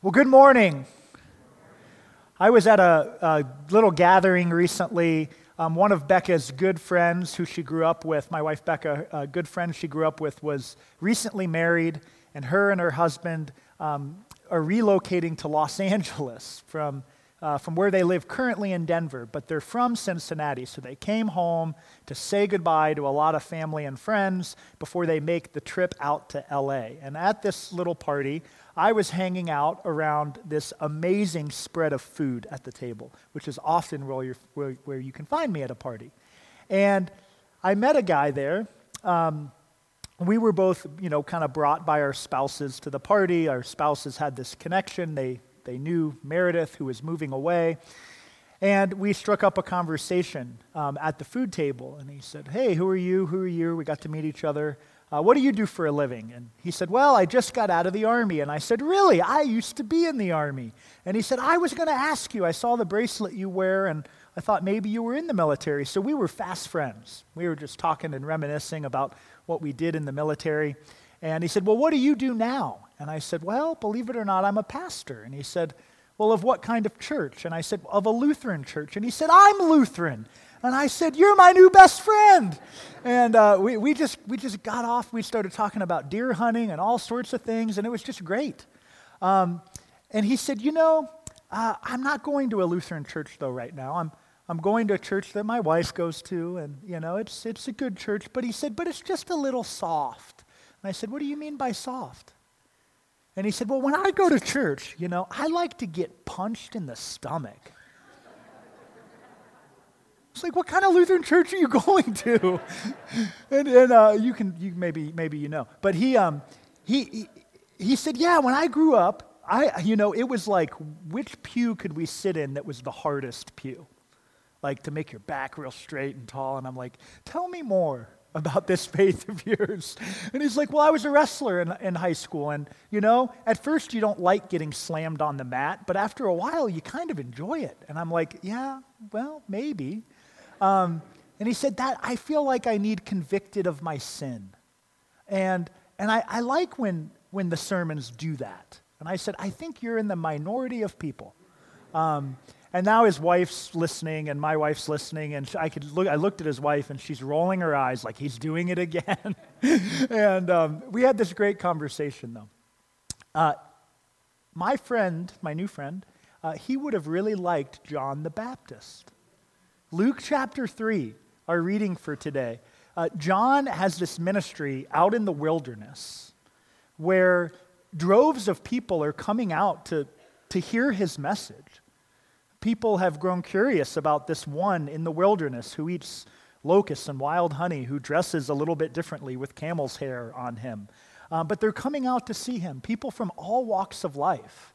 Well, good morning. I was at a, a little gathering recently. Um, one of Becca's good friends, who she grew up with, my wife Becca, a good friend she grew up with, was recently married, and her and her husband um, are relocating to Los Angeles from, uh, from where they live currently in Denver, but they're from Cincinnati. So they came home to say goodbye to a lot of family and friends before they make the trip out to LA. And at this little party, I was hanging out around this amazing spread of food at the table, which is often where, where, where you can find me at a party. And I met a guy there. Um, we were both, you know, kind of brought by our spouses to the party. Our spouses had this connection. They, they knew Meredith, who was moving away. And we struck up a conversation um, at the food table. And he said, Hey, who are you? Who are you? We got to meet each other uh, What do you do for a living? And he said, Well, I just got out of the army. And I said, Really? I used to be in the army. And he said, I was going to ask you. I saw the bracelet you wear, and I thought maybe you were in the military. So we were fast friends. We were just talking and reminiscing about what we did in the military. And he said, Well, what do you do now? And I said, Well, believe it or not, I'm a pastor. And he said, Well, of what kind of church? And I said, Of a Lutheran church. And he said, I'm Lutheran. And I said, You're my new best friend. And uh, we, we, just, we just got off. We started talking about deer hunting and all sorts of things, and it was just great. Um, and he said, You know, uh, I'm not going to a Lutheran church, though, right now. I'm, I'm going to a church that my wife goes to, and, you know, it's, it's a good church. But he said, But it's just a little soft. And I said, What do you mean by soft? And he said, Well, when I go to church, you know, I like to get punched in the stomach. It's like, what kind of Lutheran church are you going to? and and uh, you can, you maybe, maybe you know. But he, um, he, he, he said, yeah, when I grew up, I, you know, it was like, which pew could we sit in that was the hardest pew? Like to make your back real straight and tall. And I'm like, tell me more about this faith of yours. And he's like, Well, I was a wrestler in, in high school. And, you know, at first you don't like getting slammed on the mat, but after a while you kind of enjoy it. And I'm like, Yeah, well, maybe. Um, and he said, That I feel like I need convicted of my sin. And, and I, I like when, when the sermons do that. And I said, I think you're in the minority of people. Um, and now his wife's listening, and my wife's listening, and I could look. I looked at his wife, and she's rolling her eyes like he's doing it again. and um, we had this great conversation, though. Uh, my friend, my new friend, uh, he would have really liked John the Baptist. Luke chapter 3, our reading for today. Uh, John has this ministry out in the wilderness where droves of people are coming out to, to hear his message. People have grown curious about this one in the wilderness who eats locusts and wild honey, who dresses a little bit differently with camel's hair on him. Uh, but they're coming out to see him, people from all walks of life.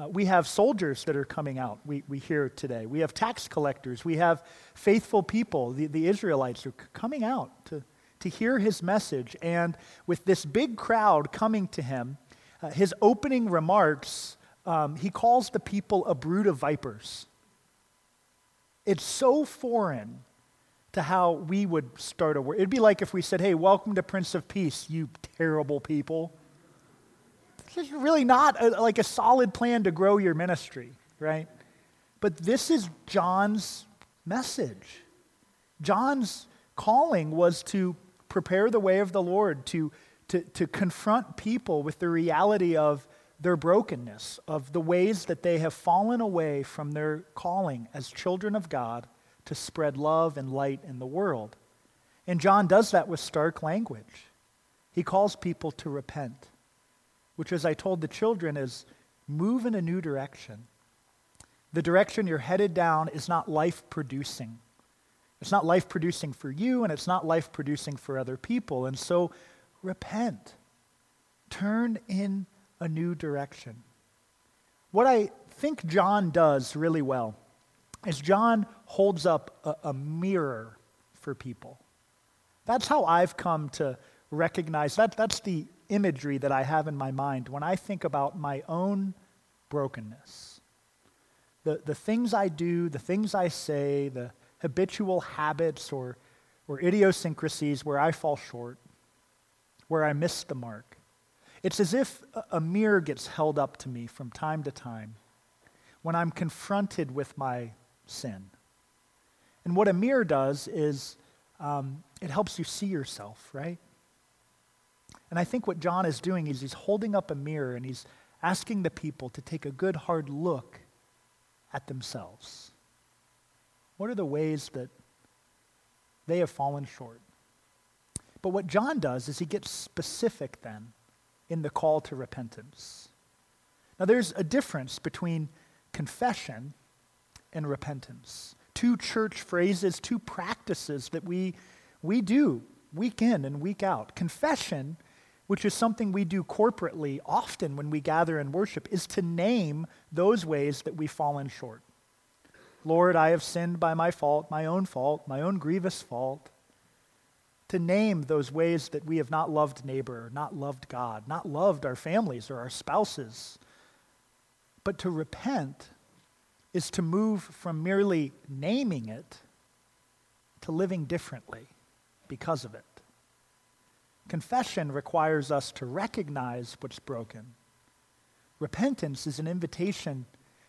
Uh, we have soldiers that are coming out, we, we hear today. We have tax collectors. We have faithful people, the, the Israelites, are coming out to, to hear his message. And with this big crowd coming to him, uh, his opening remarks, um, he calls the people a brood of vipers. It's so foreign to how we would start a word. It'd be like if we said, Hey, welcome to Prince of Peace, you terrible people. It's really not a, like a solid plan to grow your ministry, right? But this is John's message. John's calling was to prepare the way of the Lord, to, to, to confront people with the reality of their brokenness, of the ways that they have fallen away from their calling as children of God to spread love and light in the world. And John does that with stark language. He calls people to repent which, as I told the children, is move in a new direction. The direction you're headed down is not life producing. It's not life producing for you, and it's not life producing for other people. And so, repent. Turn in a new direction. what I think John does really well is John holds up a, a mirror for people. That's how I've come to recognize that. That's the imagery that I have in my mind when I think about my own brokenness. The, the things I do, the things I say, the habitual habits or, or idiosyncrasies where I fall short, where I miss the mark. It's as if a mirror gets held up to me from time to time when I'm confronted with my sin. And what a mirror does is um, it helps you see yourself, right? And I think what John is doing is he's holding up a mirror and he's asking the people to take a good hard look at themselves. What are the ways that they have fallen short? But what John does is he gets specific then in the call to repentance. Now, there's a difference between confession and repentance. Two church phrases, two practices that we, we do week in and week out. Confession which is something we do corporately often when we gather and worship, is to name those ways that we've fallen short. Lord, I have sinned by my fault, my own fault, my own grievous fault. To name those ways that we have not loved neighbor, not loved God, not loved our families or our spouses. But to repent is to move from merely naming it to living differently because of it. Confession requires us to recognize what's broken. Repentance is an invitation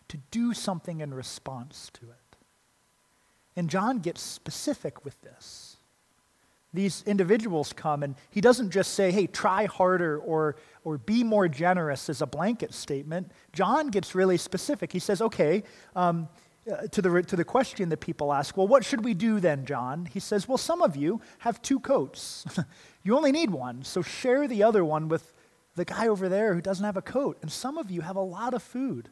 to do something in response to it. And John gets specific with this. These individuals come, and he doesn't just say, hey, try harder or, or be more generous as a blanket statement. John gets really specific. He says, okay, um, uh, to, the, to the question that people ask, well, what should we do then, John? He says, well, some of you have two coats. you only need one, so share the other one with the guy over there who doesn't have a coat. And some of you have a lot of food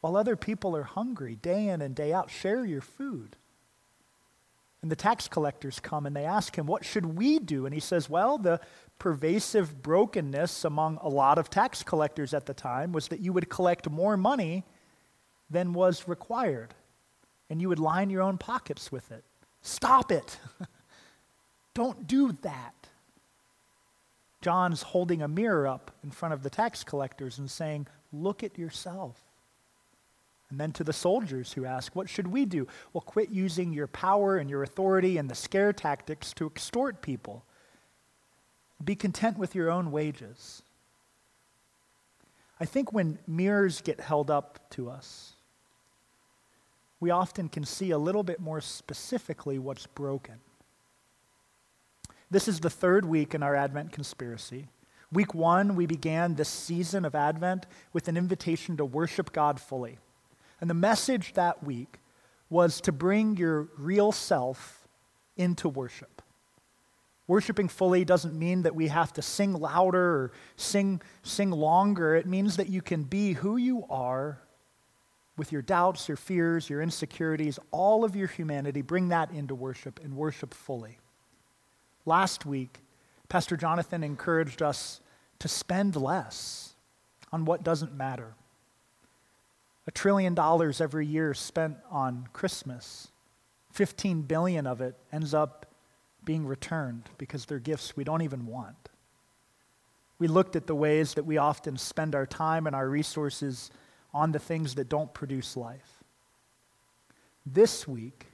while other people are hungry day in and day out. Share your food. And the tax collectors come and they ask him, What should we do? And he says, Well, the pervasive brokenness among a lot of tax collectors at the time was that you would collect more money than was required and you would line your own pockets with it. Stop it. Don't do that. John's holding a mirror up in front of the tax collectors and saying, Look at yourself. And then to the soldiers who ask, What should we do? Well, quit using your power and your authority and the scare tactics to extort people. Be content with your own wages. I think when mirrors get held up to us, we often can see a little bit more specifically what's broken. This is the third week in our Advent conspiracy. Week one, we began this season of Advent with an invitation to worship God fully. And the message that week was to bring your real self into worship. Worshiping fully doesn't mean that we have to sing louder or sing, sing longer. It means that you can be who you are with your doubts, your fears, your insecurities, all of your humanity, bring that into worship and worship fully. Last week, Pastor Jonathan encouraged us to spend less on what doesn't matter. A trillion dollars every year spent on Christmas, 15 billion of it ends up being returned because they're gifts we don't even want. We looked at the ways that we often spend our time and our resources on the things that don't produce life. This week,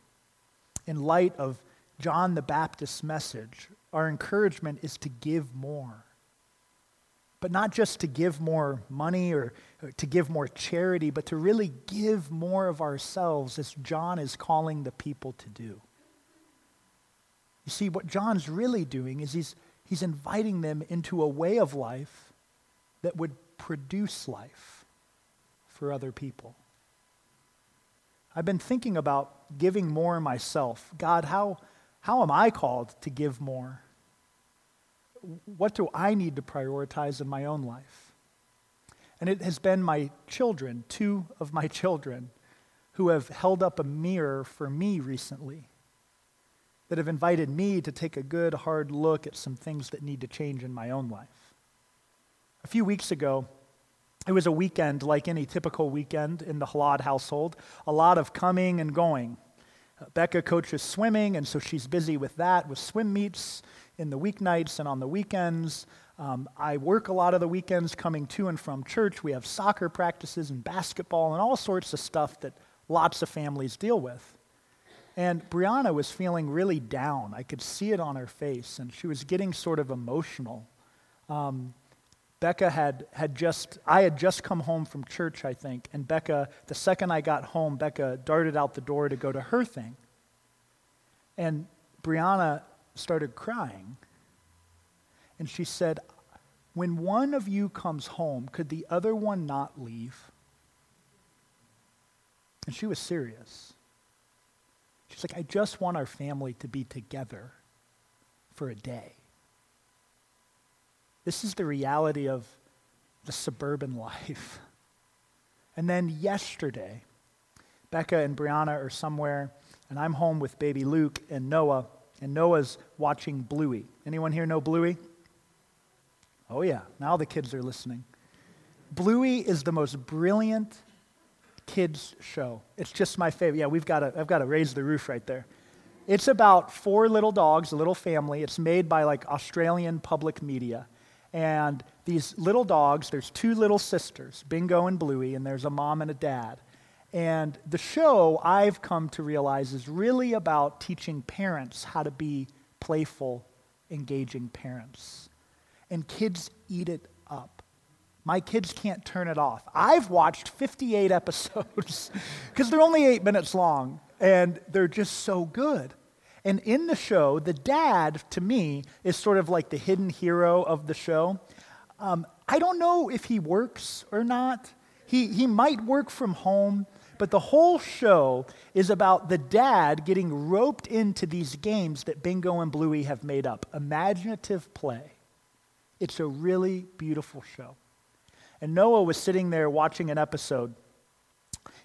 in light of John the Baptist's message, our encouragement is to give more. But not just to give more money or, to give more charity, but to really give more of ourselves as John is calling the people to do. You see, what John's really doing is he's, he's inviting them into a way of life that would produce life for other people. I've been thinking about giving more myself. God, how, how am I called to give more? What do I need to prioritize in my own life? And it has been my children, two of my children, who have held up a mirror for me recently, that have invited me to take a good, hard look at some things that need to change in my own life. A few weeks ago, It was a weekend like any typical weekend in the Halad household, a lot of coming and going. Becca coaches swimming, and so she's busy with that, with swim meets in the weeknights and on the weekends. Um, I work a lot of the weekends coming to and from church. We have soccer practices and basketball and all sorts of stuff that lots of families deal with. And Brianna was feeling really down. I could see it on her face, and she was getting sort of emotional. Um, Becca had, had just, I had just come home from church, I think, and Becca, the second I got home, Becca darted out the door to go to her thing. And Brianna started crying. And she said, When one of you comes home, could the other one not leave? And she was serious. She's like, I just want our family to be together for a day. This is the reality of the suburban life. And then yesterday, Becca and Brianna are somewhere, and I'm home with baby Luke and Noah, and Noah's watching Bluey. Anyone here know Bluey? Oh, yeah, now the kids are listening. Bluey is the most brilliant kids show. It's just my favorite. Yeah, we've got to, I've got to raise the roof right there. It's about four little dogs, a little family. It's made by like Australian public media. And these little dogs, there's two little sisters, Bingo and Bluey, and there's a mom and a dad. And the show, I've come to realize, is really about teaching parents how to be playful, engaging parents. And kids eat it up. My kids can't turn it off. I've watched 58 episodes because they're only eight minutes long, and they're just so good. And in the show, the dad, to me, is sort of like the hidden hero of the show. Um, I don't know if he works or not. He, he might work from home, but the whole show is about the dad getting roped into these games that Bingo and Bluey have made up imaginative play. It's a really beautiful show. And Noah was sitting there watching an episode,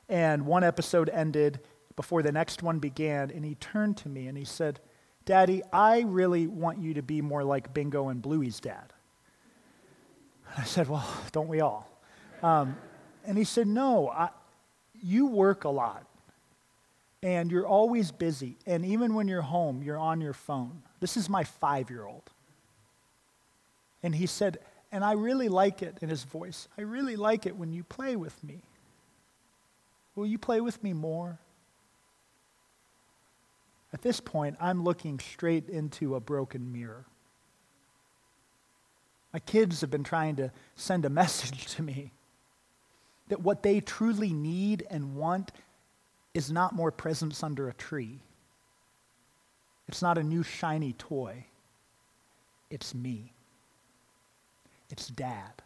and one episode ended, before the next one began, and he turned to me and he said, Daddy, I really want you to be more like Bingo and Bluey's dad. I said, Well, don't we all? Um, and he said, No, I, you work a lot and you're always busy. And even when you're home, you're on your phone. This is my five year old. And he said, And I really like it in his voice. I really like it when you play with me. Will you play with me more? At this point, I'm looking straight into a broken mirror. My kids have been trying to send a message to me that what they truly need and want is not more presents under a tree. It's not a new shiny toy. It's me. It's dad.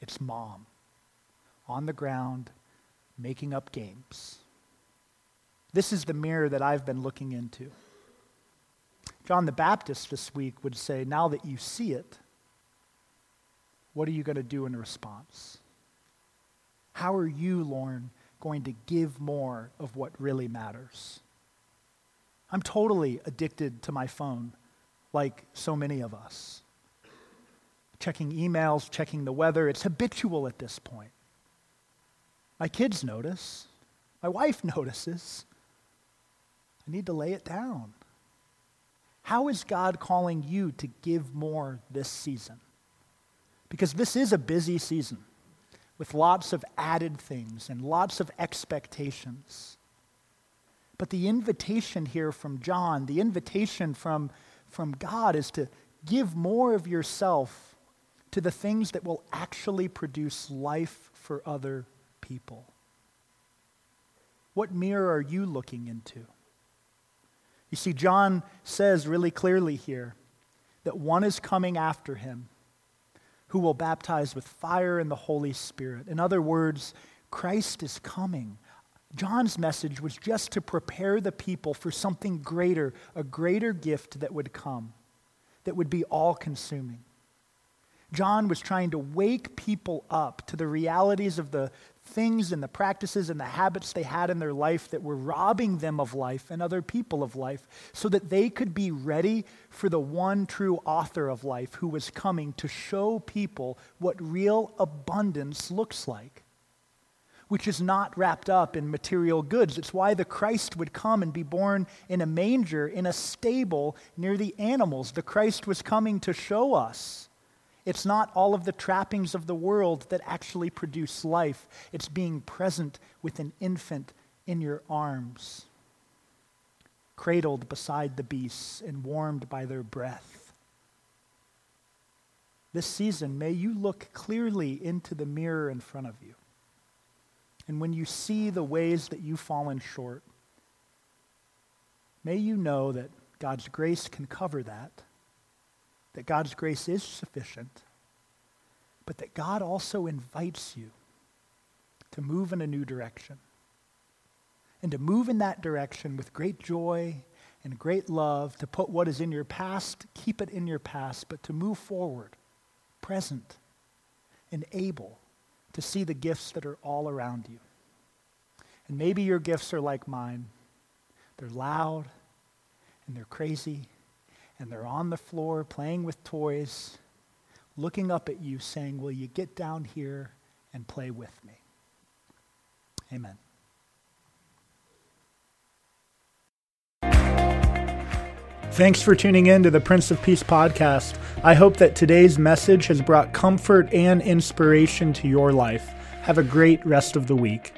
It's mom. On the ground, making up games. This is the mirror that I've been looking into. John the Baptist this week would say, Now that you see it, what are you going to do in response? How are you, Lorne, going to give more of what really matters? I'm totally addicted to my phone, like so many of us. Checking emails, checking the weather, it's habitual at this point. My kids notice, my wife notices. I need to lay it down. How is God calling you to give more this season? Because this is a busy season with lots of added things and lots of expectations. But the invitation here from John, the invitation from, from God is to give more of yourself to the things that will actually produce life for other people. What mirror are you looking into? You see, John says really clearly here that one is coming after him who will baptize with fire and the Holy Spirit. In other words, Christ is coming. John's message was just to prepare the people for something greater, a greater gift that would come, that would be all consuming. John was trying to wake people up to the realities of the things and the practices and the habits they had in their life that were robbing them of life and other people of life so that they could be ready for the one true author of life who was coming to show people what real abundance looks like which is not wrapped up in material goods. It's why the Christ would come and be born in a manger, in a stable near the animals. The Christ was coming to show us. It's not all of the trappings of the world that actually produce life, it's being present with an infant in your arms, cradled beside the beasts and warmed by their breath. This season, may you look clearly into the mirror in front of you. And when you see the ways that you've fallen short, may you know that God's grace can cover that, that God's grace is sufficient, but that God also invites you to move in a new direction. And to move in that direction with great joy and great love, to put what is in your past, keep it in your past, but to move forward, present and able to see the gifts that are all around you. And maybe your gifts are like mine. They're loud and they're crazy and they're on the floor playing with toys, looking up at you saying, Will you get down here and play with me? Amen. Thanks for tuning in to the Prince of Peace podcast. I hope that today's message has brought comfort and inspiration to your life. Have a great rest of the week.